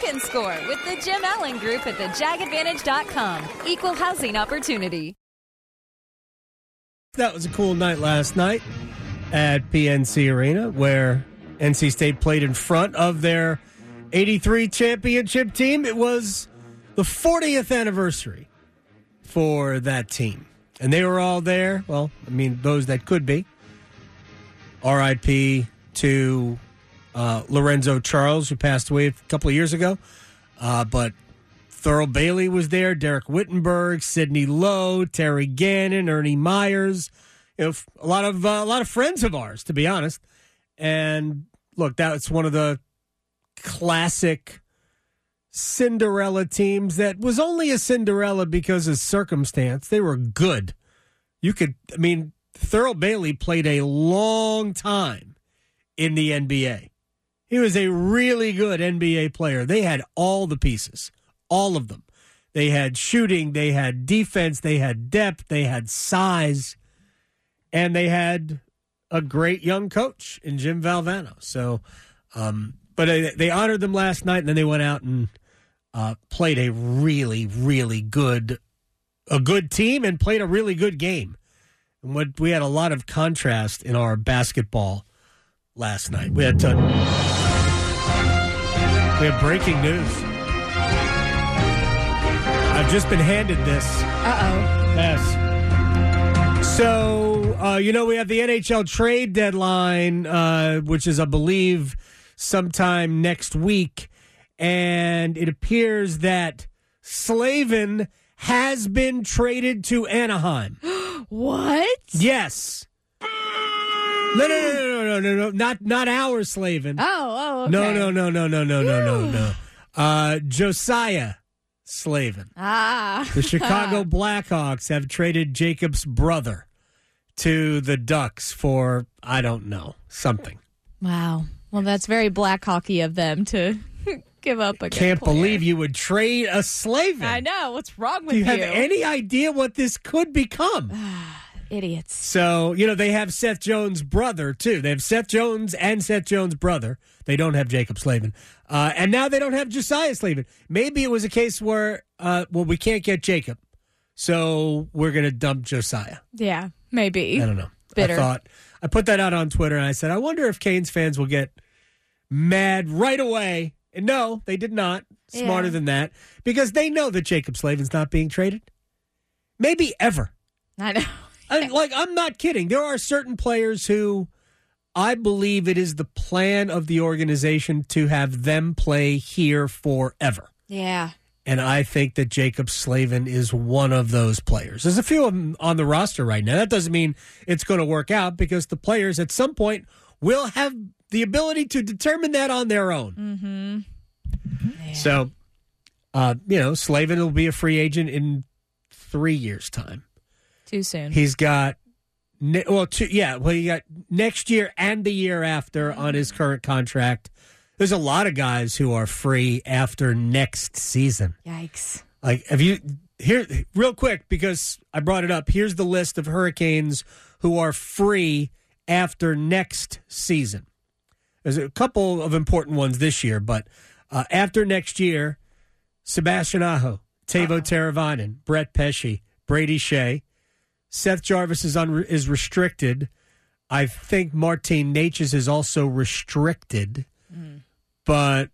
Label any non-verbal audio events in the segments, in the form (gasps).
can score with the Jim Allen Group at thejagadvantage.com. Equal housing opportunity. That was a cool night last night at PNC Arena where NC State played in front of their 83 championship team. It was the 40th anniversary for that team. And they were all there. Well, I mean, those that could be. RIP to uh, Lorenzo Charles, who passed away a couple of years ago. Uh, but Thurl Bailey was there, Dereck Whittenburg, Sidney Lowe, Terry Gannon, Ernie Myers. You know, a lot of uh, a lot of friends of ours, to be honest. And look, that's one of the classic Cinderella teams that was only a Cinderella because of circumstance. They were good. You could, I mean, Thurl Bailey played a long time in the NBA. He was a really good NBA player. They had all the pieces, all of them. They had shooting, they had defense, they had depth, they had size, and they had a great young coach in Jim Valvano. So, um, but they, they honored them last night, and then they went out and uh, played a really, really good, a good team, and played a really good game. And what we had a lot of contrast in our basketball last night. We had to, we have breaking news. I've just been handed this. Uh oh. Yes. So, uh, you know, we have the NHL trade deadline, uh, which is, I believe, sometime next week. And it appears that Slavin has been traded to Anaheim. (gasps) What? Yes. No, no, no, no, no, no, no, not not our Slavin. Oh, oh, okay. No, no, no, no, no, no, no, no, no. Uh, Josiah Slavin. Ah. The Chicago Blackhawks have traded Jaccob's brother to the Ducks for I don't know something. Wow. Well, that's very black hockey of them to give up a Can't player. believe you would trade a Slavin. I know. What's wrong with Do you? you have any idea what this could become? Idiots. So, you know, they have Seth Jones' brother, too. They have Seth Jones and Seth Jones' brother. They don't have Jaccob Slavin. Uh, and now they don't have Josiah Slavin. Maybe it was a case where, uh, well, we can't get Jaccob. So we're going to dump Josiah. Yeah, maybe. I don't know. Bitter. I thought, I put that out on Twitter and I said, I wonder if Canes fans will get mad right away. And no, they did not. Smarter Yeah. than that because they know that Jaccob Slavin's not being traded. Maybe ever. I know. I, like I'm not kidding. There are certain players who I believe it is the plan of the organization to have them play here forever. Yeah. And I think that Jaccob Slavin is one of those players. There's a few of them on the roster right now. That doesn't mean it's going to work out because the players at some point will have the ability to determine that on their own. Mm-hmm. So, uh, you know, Slavin will be a free agent in three years' time. Too soon. He's got well, two, yeah, well, he got next year and the year after on his current contract. There's a lot of guys who are free after next season. Yikes. Like, have you here real quick because I brought it up? Here's the list of Hurricanes who are free after next season. There's a couple of important ones this year, but uh, after next year, Sebastian Aho, Teuvo Teravainen, Brett Pesce, Brady Skjei, Seth Jarvis is un- is restricted. I think Martin Necas is also restricted, mm. but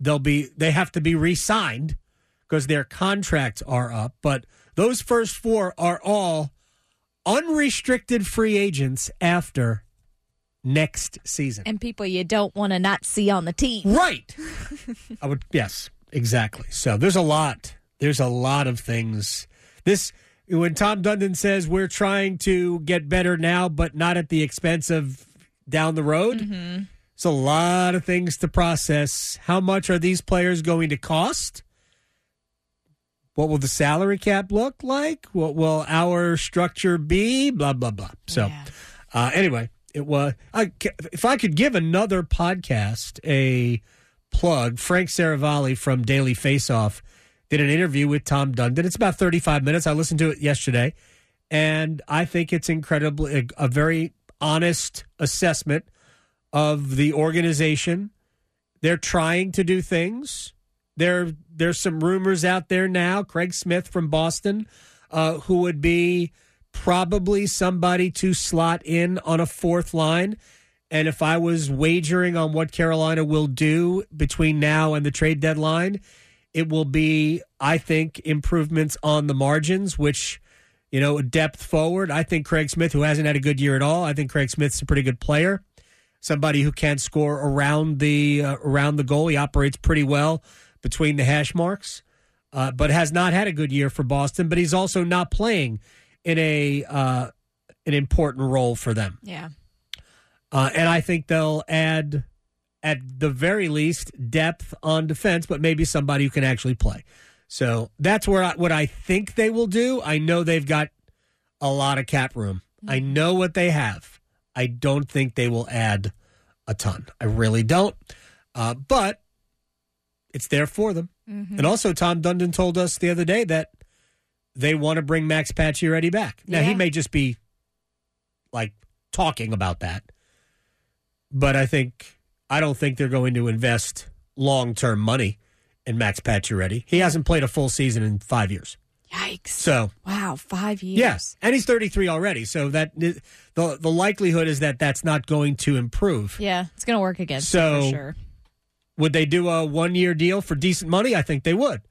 they'll be they have to be re-signed because their contracts are up. But those first four are all unrestricted free agents after next season. And people you don't want to not see on the team. Right. (laughs) I would yes, exactly. So there's a lot. There's a lot of things. This when Tom Dundon says we're trying to get better now, but not at the expense of down the road. It's a lot of things to process. How much are these players going to cost? What will the salary cap look like? What will our structure be? Blah blah blah. So, Yeah. uh, anyway, it was. I, if I could give another podcast a plug, Frank Seravalli from Daily Faceoff did an interview with Tom Dundon. It's about 35 minutes. I listened to it yesterday, and I think it's incredibly a, a very honest assessment of the organization. They're trying to do things. There, there's some rumors out there now. Craig Smith from Boston, uh, who would be probably somebody to slot in on a fourth line. And if I was wagering on what Carolina will do between now and the trade deadline, it will be, I think, improvements on the margins, which, you know, depth forward. I think Craig Smith, who hasn't had a good year at all, I think Craig Smith's a pretty good player. Somebody who can score around the uh, around the goal. He operates pretty well between the hash marks, uh, but has not had a good year for Boston. But he's also not playing in a uh, an important role for them. Yeah. Uh, and I think they'll add, at the very least, depth on defense, but maybe somebody who can actually play. So that's where I, what I think they will do. I know they've got a lot of cap room. I know what they have. I don't think they will add a ton. I really don't. Uh, but it's there for them. And also, Tom Dundon told us the other day that they want to bring Max Pacioretty back. Now he may just be like talking about that, but I think I don't think they're going to invest long term money in Max Pacioretty. He hasn't played a full season in five years, Yikes. so wow, five years. yes, and he's thirty three already. So that the the likelihood is that that's not going to improve. Yeah, it's going to work against So- sure. Would they do a one year deal for decent money? I think they would.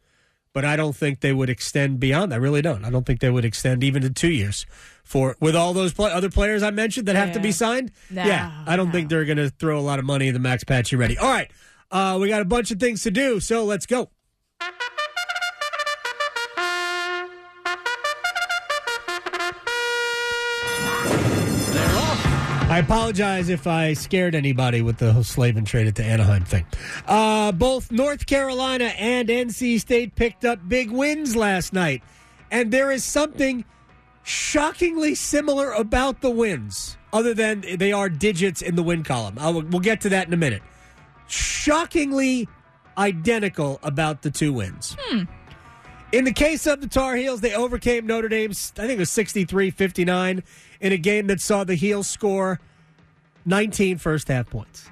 But I don't think they would extend beyond. I really don't. I don't think they would extend even to two years for with all those play, other players I mentioned that have to be signed. No, yeah, I don't think they're going to throw a lot of money in the Max Pacioretty. All right, uh, we got a bunch of things to do, so let's go. I apologize if I scared anybody with the whole Slavin traded to Anaheim thing. Uh, both North Carolina and NC State picked up big wins last night. And there is something shockingly similar about the wins, other than they are digits in the win column. I will, we'll get to that in a minute. Shockingly identical about the two wins. In the case of the Tar Heels, they overcame Notre Dame's, I think it was 63 59 in a game that saw the Heels score 19 first half points.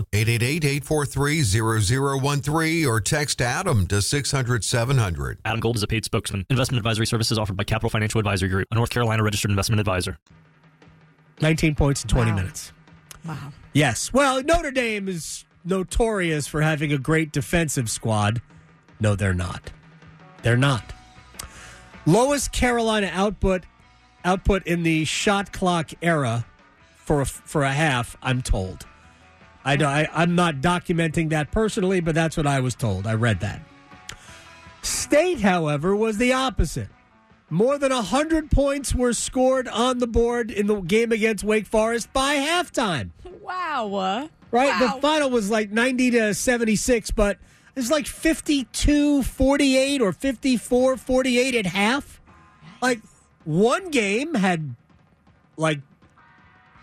888-843-0013 or text Adam to 600-700. Adam Gold is a paid spokesman. Investment advisory services offered by Capital Financial Advisory Group, a North Carolina registered investment advisor. 19 points in 20 Wow. minutes. Wow. Yes. Well, Notre Dame is notorious for having a great defensive squad. No, they're not. They're not. Lowest Carolina output output in the shot clock era for a, for a half. I'm told. I, don't- I I'm not documenting that personally, but that's what I was told. I read that. State, however, was the opposite. More than 100 points were scored on the board in the game against Wake Forest by halftime. (laughs) Wow. Uh, right? Wow. The final was like 90 to 76, but it's like 52 48 or 54 48 at half. Like one game had like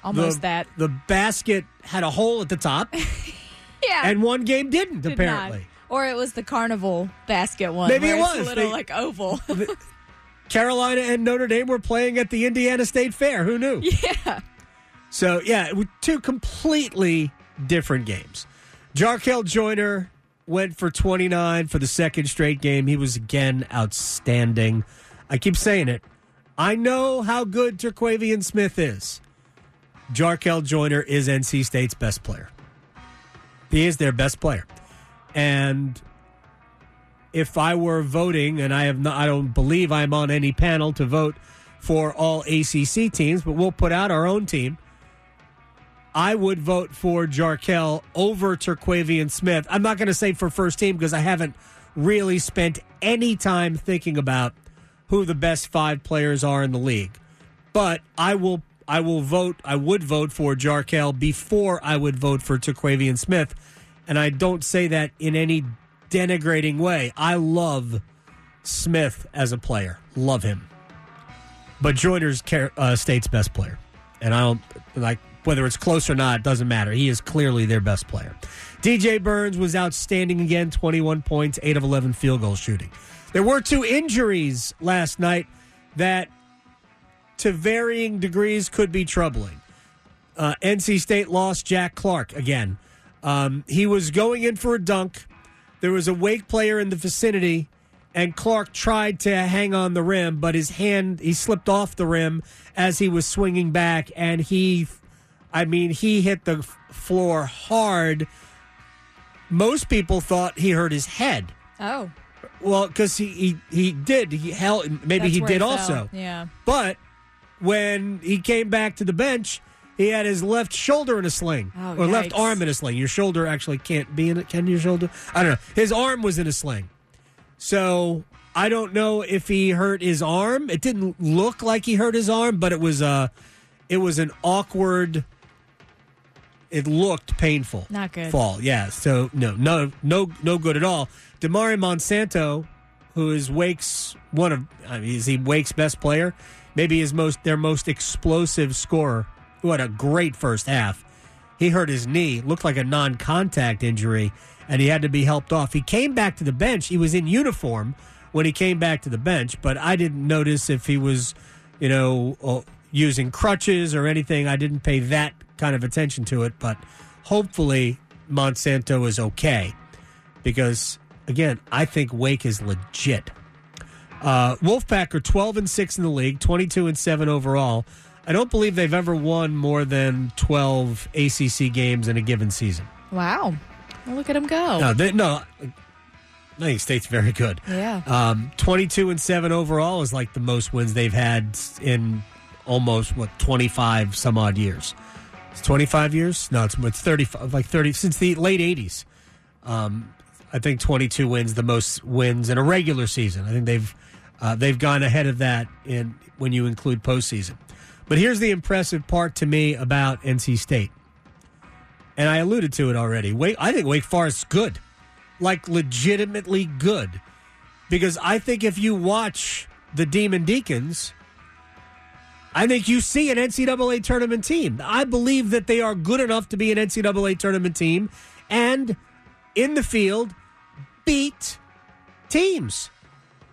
Almost the, that. the basket had a hole at the top, (laughs) Yeah. and one game didn't, Did apparently. not. Or it was the carnival basket one. Maybe it it's a little They- like oval. (laughs) (laughs) Carolina and Notre Dame were playing at the Indiana State Fair. Who knew? yeah. So yeah, two completely different games. Jarkel Joiner went for 29 for the second straight game. He was again outstanding. I keep saying it. I know how good Terquavion Smith is. Jarkel Joiner is NC State's best player. He is their best player. And if I were voting, and I have not, I don't believe I'm on any panel to vote for all ACC teams, but we'll put out our own team. I would vote for Jarkel over Terquavion Smith. I'm not going to say for first team because I haven't really spent any time thinking about who the best five players are in the league. But I will I will vote I would vote for Jarkel before I would vote for Terquavion Smith. And I don't say that in any denigrating way. I love Smith as a player. Love him. But Joiner's uh, state's best player. And I don't like whether it's close or not, doesn't matter. He is clearly their best player. DJ Burns was outstanding again 21 points, 8 of 11 field goal shooting. There were two injuries last night that, to varying degrees, could be troubling. Uh, NC State lost Jack Clark again. Um, he was going in for a dunk. There was a Wake player in the vicinity, and Clark tried to hang on the rim, but his hand, he slipped off the rim as he was swinging back, and he, I mean, he hit the floor hard. Most people thought he hurt his head. Oh. Well, because he, he he did. He held. Maybe That's he did also. Yeah. But when he came back to the bench, he had his left shoulder in a sling, Oh, or left arm in a sling. Your shoulder actually can't be in it. Can your shoulder? I don't know. His arm was in a sling. So I don't know if he hurt his arm. It didn't look like he hurt his arm, but it was uh it was an awkward. It looked painful. Not good. Fall, yeah. So no, no, no, no good at all. Damari Monsanto, who is Wake's one of, I mean, is he Wake's best player? Maybe his most their most explosive scorer. Who had a great first half. He hurt his knee, looked like a non-contact injury, and he had to be helped off. He came back to the bench. He was in uniform when he came back to the bench, but I didn't notice if he was, you know, uh, using crutches or anything. I didn't pay that kind of attention to it, but hopefully Monsanto is okay because again, I think Wake is legit. Uh, Wolfpack are 12 and 6 in the league, 22 and 7 overall. I don't believe they've ever won more than 12 ACC games in a given season. Wow. Well, look at them go. No, they, no, I think State's very good. Yeah. Um, 22 and 7 overall is like the most wins they've had in almost, what, 25 some odd years. It's 25 years? No, it's, it's 35, like 30, since the late 80s. Um, I think 22 wins, the most wins in a regular season. I think they've uh, they've gone ahead of that in when you include postseason. But here's the impressive part to me about NC State, and I alluded to it already. Wake, I think Wake Forest's good, like legitimately good, because I think if you watch the Demon Deacons, I think you see an NCAA tournament team. I believe that they are good enough to be an NCAA tournament team, and in the field beat teams.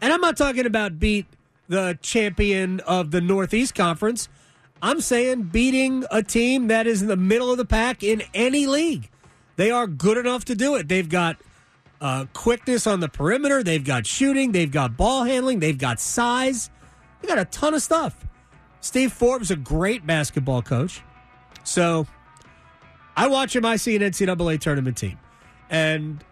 And I'm not talking about beat the champion of the Northeast Conference. I'm saying beating a team that is in the middle of the pack in any league. They are good enough to do it. They've got uh, quickness on the perimeter. They've got shooting. They've got ball handling. They've got size. They got a ton of stuff. Steve Forbes, a great basketball coach. So I watch him. I see an NCAA tournament team. And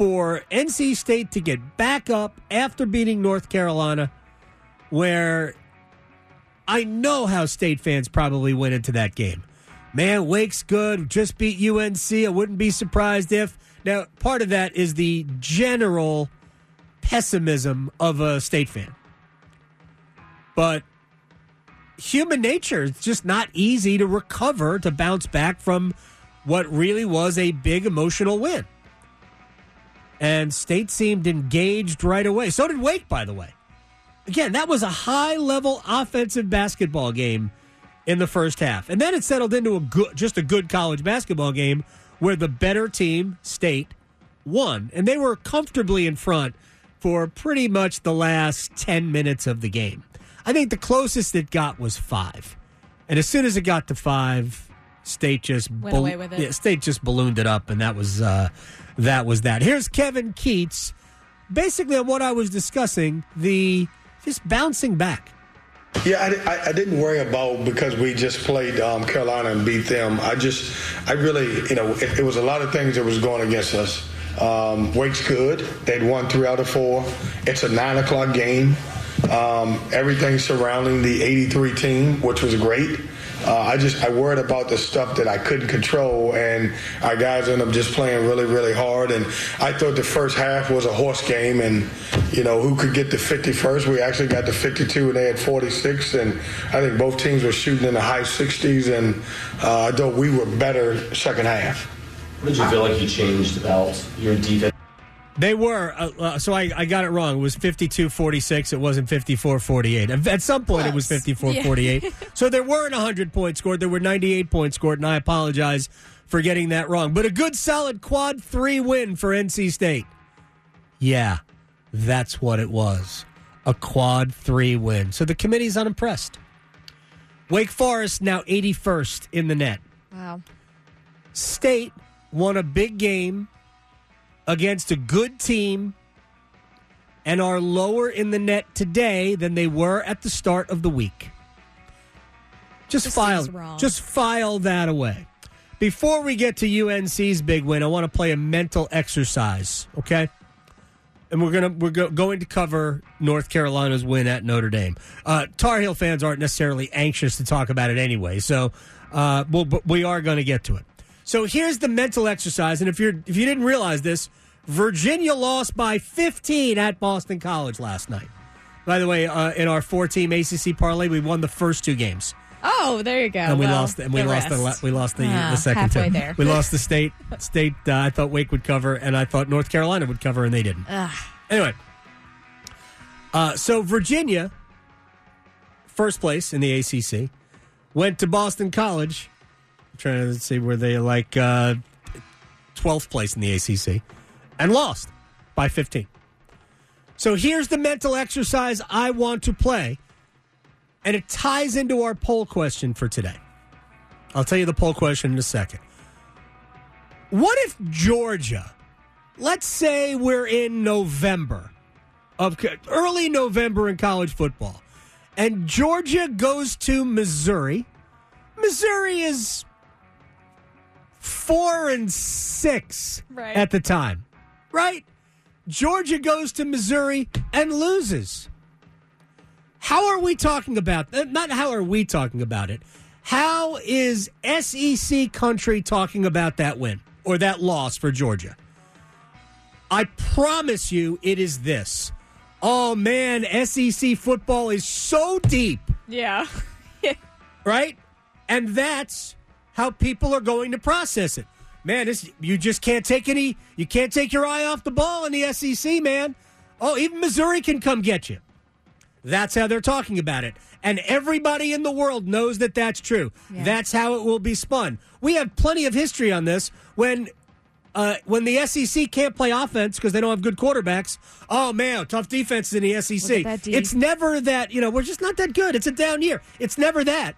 for NC State to get back up after beating North Carolina, where I know how State fans probably went into that game. Man, Wake's good, just beat UNC. I wouldn't be surprised if. Now, part of that is the general pessimism of a State fan. But human nature, it's just not easy to recover, to bounce back from what really was a big emotional win. And State seemed engaged right away. So did Wake, by the way. Again, that was a high level offensive basketball game in the first half. And then it settled into a good just a good college basketball game where the better team, State, won. And they were comfortably in front for pretty much the last 10 minutes of the game. I think the closest it got was 5. And as soon as it got to 5, State just Went away with it. yeah, State just ballooned it up, and that was uh, that was that. Here's Kevin Keatts, basically on what I was discussing, the just bouncing back. Yeah, I, I, I didn't worry about because we just played um, Carolina and beat them. I just, I really, you know, it, it was a lot of things that was going against us. Um, Wake's good. They'd won three out of four. It's a nine o'clock game. Um, everything surrounding the 83 team, which was great. Uh, I just I worried about the stuff that I couldn't control, and our guys ended up just playing really, really hard. And I thought the first half was a horse game, and you know who could get the 51st. We actually got the 52, and they had 46, and I think both teams were shooting in the high 60s, and uh, I thought we were better second half. What did you feel like you changed about your defense? They were. Uh, uh, so I, I got it wrong. It was 52 46. It wasn't 54 48. At some point, it was 54 48. (laughs) so there weren't 100 points scored. There were 98 points scored, and I apologize for getting that wrong. But a good, solid quad three win for NC State. Yeah, that's what it was. A quad three win. So the committee's unimpressed. Wake Forest now 81st in the NET. Wow. State won a big game against a good team and are lower in the NET today than they were at the start of the week. Just This file just file that away. Before we get to UNC's big win, I want to play a mental exercise, okay? And we're gonna we're go, going to cover North Carolina's win at Notre Dame. Uh, Tar Heel fans aren't necessarily anxious to talk about it anyway, so uh, well, but we are going to get to it. So here's the mental exercise, and if you're if you didn't realize this, Virginia lost by 15 at Boston College last night. By the way, uh, in our four-team ACC parlay, we won the first two games, Oh, there you go. and we Well, lost and we the lost the rest. we lost the, Ah, the second halfway two. there. We lost the state state. Uh, I thought Wake would cover, and I thought North Carolina would cover, and they didn't. Ugh. Anyway, uh, so Virginia, first place in the ACC, went to Boston College. Trying to see where they like uh, 12th place in the ACC and lost by 15. So here's the mental exercise I want to play, and it ties into our poll question for today. I'll tell you the poll question in a second. What if Georgia, let's say we're in November, of early November in college football, and Georgia goes to Missouri. Missouri is four and six Right. at the time, right? Georgia goes to Missouri and loses. How are we talking about uh, Not how are we talking about it. How is SEC country talking about that win or that loss for Georgia? I promise you it is this. Oh man, SEC football is so deep, Yeah. (laughs) right? And that's how people are going to process it. Man, this you just can't take any you can't take your eye off the ball in the SEC, man. Oh, even Missouri can come get you. That's how they're talking about it. And everybody in the world knows that that's true. That's how it will be spun. We have plenty of history on this when uh, when the SEC can't play offense because they don't have good quarterbacks. Oh man, tough defenses in the SEC. Look at that D. It's never that, you know, we're just not that good. It's a down year. It's never that.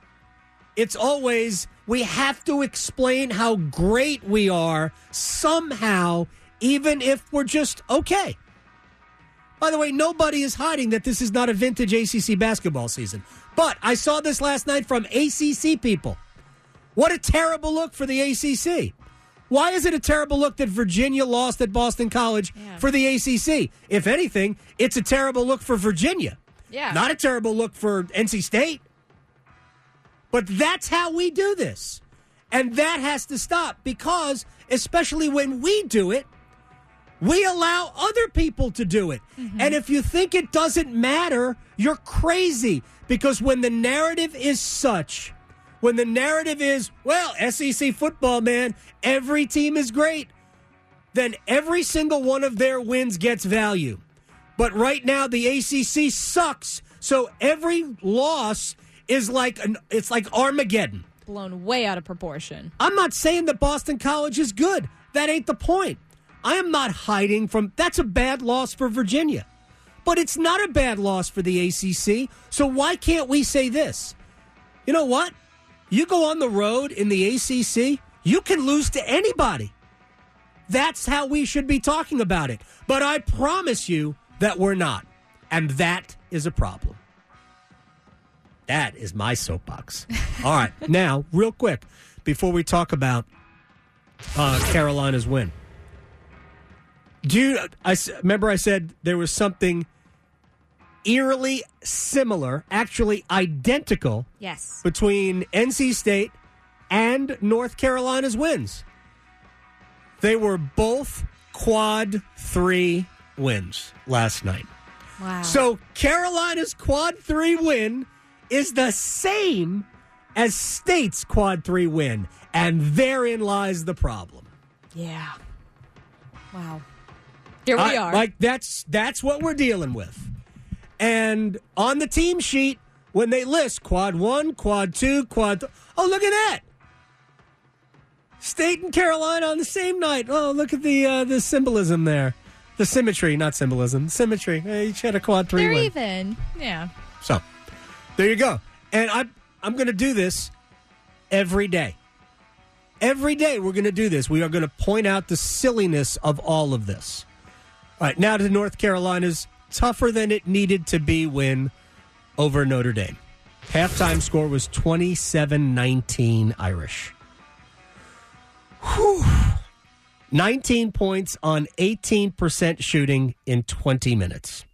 It's always we have to explain how great we are somehow, even if we're just okay. By the way, nobody is hiding that this is not a vintage ACC basketball season. But I saw this last night from ACC people. What a terrible look for the ACC. Why is it a terrible look that Virginia lost at Boston College for the ACC? If anything, it's a terrible look for Virginia. Yeah. Not a terrible look for NC State. But that's how we do this. And that has to stop because, especially when we do it, we allow other people to do it. Mm-hmm. And if you think it doesn't matter, you're crazy. Because when the narrative is such, when the narrative is, well, SEC football, man, every team is great, then every single one of their wins gets value. But right now, the ACC sucks. So every loss is like an, it's like Armageddon. Blown way out of proportion. I'm not saying that Boston College is good. That ain't the point. I am not hiding from that's a bad loss for Virginia. But it's not a bad loss for the ACC. So why can't we say this? You know what? You go on the road in the ACC, you can lose to anybody. That's how we should be talking about it. But I promise you that we're not. And that is a problem. That is my soapbox. All right. (laughs) Now, real quick, before we talk about uh, Carolina's win, Do you, I s- remember I said there was something eerily similar, actually identical, Yes. between NC State and North Carolina's wins. They were both quad three wins last night. Wow. So Carolina's quad three win is the same as State's quad three win, and therein lies the problem. yeah. Wow. Here we I- are. Like that's that's what we're dealing with. And on the team sheet, when they list quad one, quad two, quad th- oh look at that. State and Carolina on the same night. Oh, look at the uh, the symbolism there, the symmetry, not symbolism, symmetry. They each had a quad 3 They're win. even. Yeah. So there you go. And I I'm going to do this every day. Every day we're going to do this. We are going to point out the silliness of all of this. All right, now to North Carolina's tougher than it needed to be win over Notre Dame. Halftime score was 27-19 Irish. Whew. 19 points on 18% shooting in 20 minutes.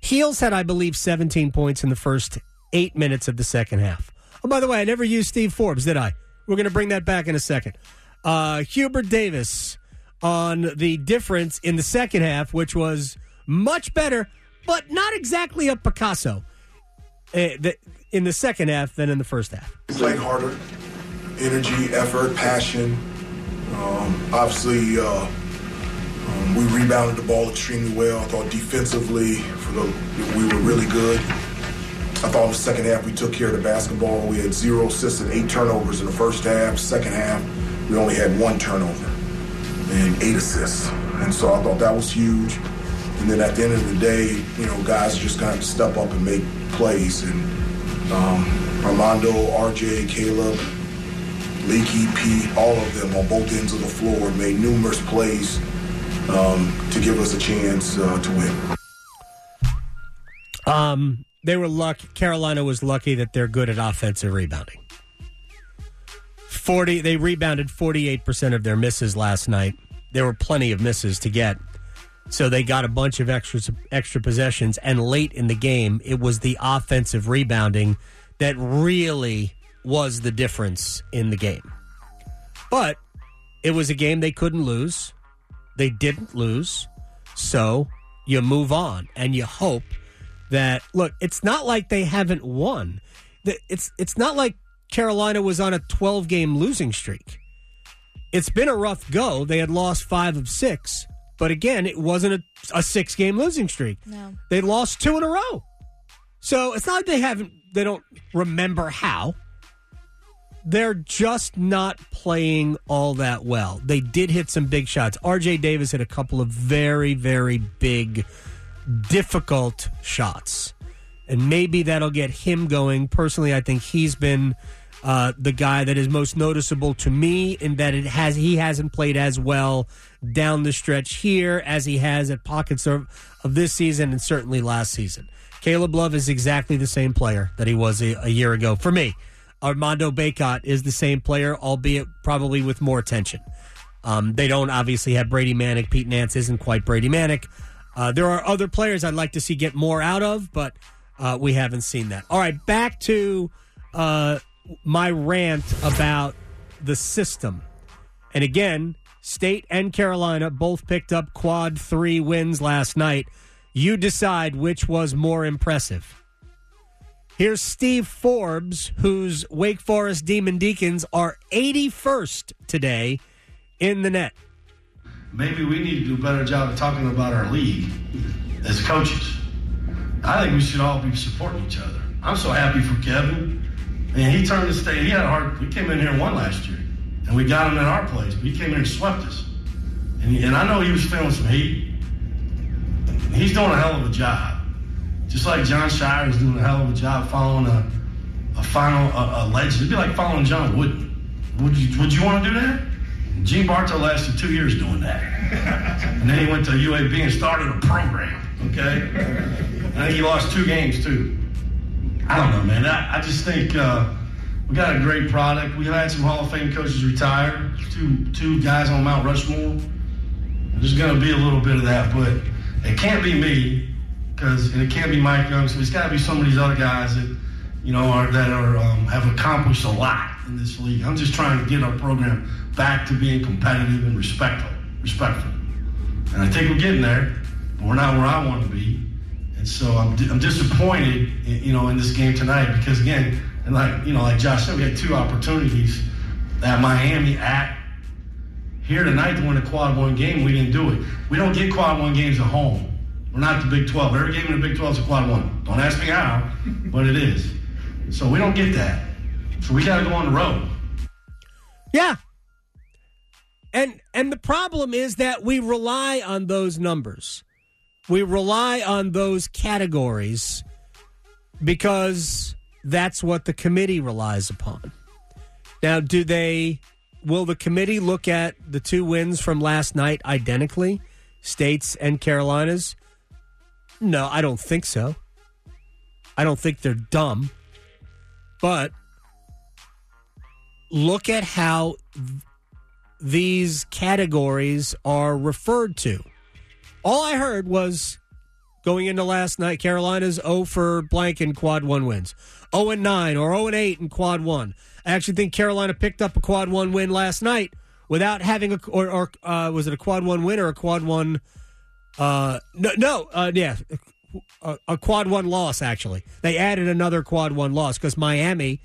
Heels had, I believe, 17 points in the first eight minutes of the second half. Oh, by the way, I never used Steve Forbes, did I? We're going to bring that back in a second. Uh, Hubert Davis on the difference in the second half, which was much better, but not exactly a Picasso the, in the second half than in the first half. Played harder. Energy, effort, passion. Um, obviously, uh, um, we rebounded the ball extremely well. I thought defensively, the we were really good. I thought in the second half we took care of the basketball. We had zero assists and eight turnovers in the first half. Second half, we only had one turnover and eight assists. And so I thought that was huge. And then at the end of the day, you know, guys just have to step up and make plays. And um, Armando, RJ, Caleb, Leaky, Pete, all of them on both ends of the floor made numerous plays um, to give us a chance uh, to win. Um, they were lucky. Carolina was lucky that they're good at offensive rebounding. Forty, they rebounded forty-eight percent of their misses last night. There were plenty of misses to get, so they got a bunch of extra extra possessions. And late in the game, it was the offensive rebounding that really was the difference in the game. But it was a game they couldn't lose. They didn't lose, so you move on and you hope that look, it's not like they haven't won. It's it's not like Carolina was on a 12 game losing streak. It's been a rough go. They had lost 5 of 6, but again, it wasn't a, a 6 game losing streak. No. They lost 2 in a row. So, it's not like they haven't they don't remember how. They're just not playing all that well. They did hit some big shots. RJ Davis hit a couple of very very big difficult shots. And maybe that'll get him going. Personally, I think he's been uh, the guy that is most noticeable to me in that it has he hasn't played as well down the stretch here as he has at pockets of, of this season and certainly last season. Caleb Love is exactly the same player that he was a, a year ago. For me, Armando Bacot is the same player, albeit probably with more attention. Um, they don't obviously have Brady Manek. Pete Nance isn't quite Brady Manek. Uh, there are other players I'd like to see get more out of, but uh, we haven't seen that. All right, back to uh, my rant about the system. And again, State and Carolina both picked up quad three wins last night. You decide which was more impressive. Here's Steve Forbes, whose Wake Forest Demon Deacons are 81st today in the NET. Maybe we need to do a better job of talking about our league as coaches. I think we should all be supporting each other. I'm so happy for Kevin. And he turned the state. He had a hard. We came in here and won last year, and we got him in our place. But he came in and swept us. And, he, and I know he was feeling some heat. He's doing a hell of a job, just like Jon Scheyer is doing a hell of a job following a, a final a, a legend. It'd be like following John Wooden. Would you Would you want to do that? Gene Bartow lasted two years doing that. (laughs) and then he went to UAB and started a program, okay? I think he lost two games, too. I don't know, man. I, I just think uh, we got a great product. We've had some Hall of Fame coaches retire, two, two guys on Mount Rushmore. There's going to be a little bit of that, but it can't be me because and it can't be Mike Young. So it's got to be some of these other guys that you know are that are um, have accomplished a lot in this league. I'm just trying to get our program back to being competitive and respectful. Respectful, and I think we're getting there, but we're not where I want to be. And so I'm, I'm disappointed, in, you know, in this game tonight because again, and like you know, like Josh said, we had two opportunities at Miami at here tonight to win a quad one game. We didn't do it. We don't get quad one games at home. We're not the Big 12. Every game in the Big 12 is a quad one. Don't ask me how, but it is. So we don't get that. So we got to go on the road. Yeah. And and the problem is that we rely on those numbers. We rely on those categories because that's what the committee relies upon. Now, do they will the committee look at the two wins from last night identically, states and Carolinas? No, I don't think so. I don't think they're dumb. But look at how th- these categories are referred to. All I heard was going into last night, Carolina's 0 for blank in quad one wins, 0 and 9 or 0 and 8 in quad one. I actually think Carolina picked up a quad one win last night without having a or, or uh, was it a quad one win or a quad one? Uh, no, no, uh, yeah, a, a quad one loss. Actually, they added another quad one loss because Miami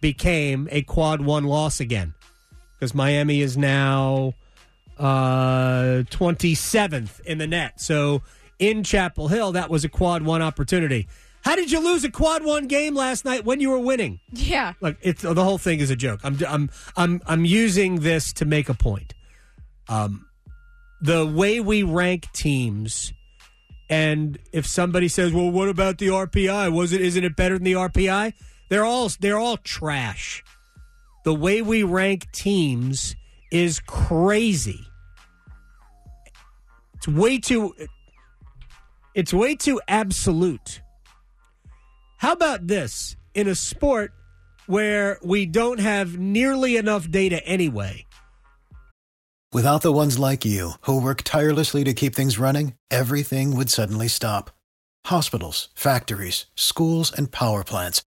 became a quad one loss again because Miami is now uh 27th in the NET. So in Chapel Hill, that was a quad one opportunity. How did you lose a quad one game last night when you were winning? Yeah. Look, it's the whole thing is a joke. I'm I'm I'm I'm using this to make a point. Um, the way we rank teams, and if somebody says, "Well, what about the RPI? Was it isn't it better than the RPI?" They're all they're all trash. The way we rank teams is crazy. It's way too it's way too absolute. How about this in a sport where we don't have nearly enough data anyway? Without the ones like you, who work tirelessly to keep things running, everything would suddenly stop. Hospitals, factories, schools, and power plants,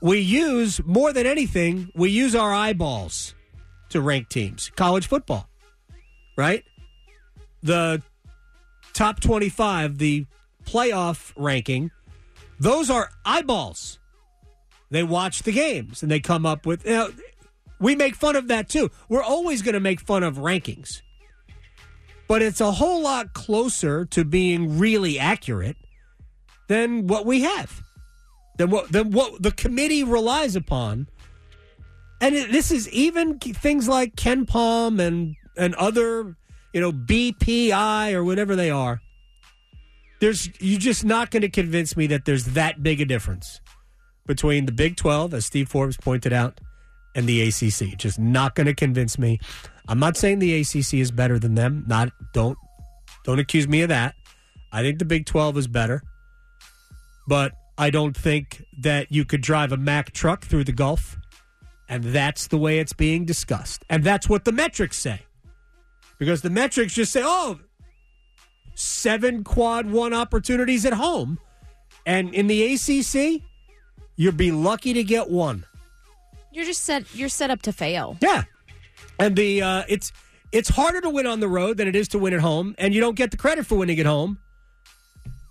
We use more than anything, we use our eyeballs to rank teams. College football, right? The top 25, the playoff ranking, those are eyeballs. They watch the games and they come up with. You know, we make fun of that too. We're always going to make fun of rankings. But it's a whole lot closer to being really accurate than what we have than what than what the committee relies upon. And it, this is even things like KenPom and and other, you know, BPI or whatever they are. There's you're just not going to convince me that there's that big a difference between the Big 12 as Steve Forbes pointed out and the ACC. Just not going to convince me. I'm not saying the ACC is better than them. Not don't don't accuse me of that. I think the Big 12 is better. But I don't think that you could drive a Mack truck through the Gulf. And that's the way it's being discussed. And that's what the metrics say. Because the metrics just say, oh, seven quad one opportunities at home. And in the ACC, you'd be lucky to get one. You're just set. You're set up to fail. Yeah, and the uh, it's it's harder to win on the road than it is to win at home, and you don't get the credit for winning at home.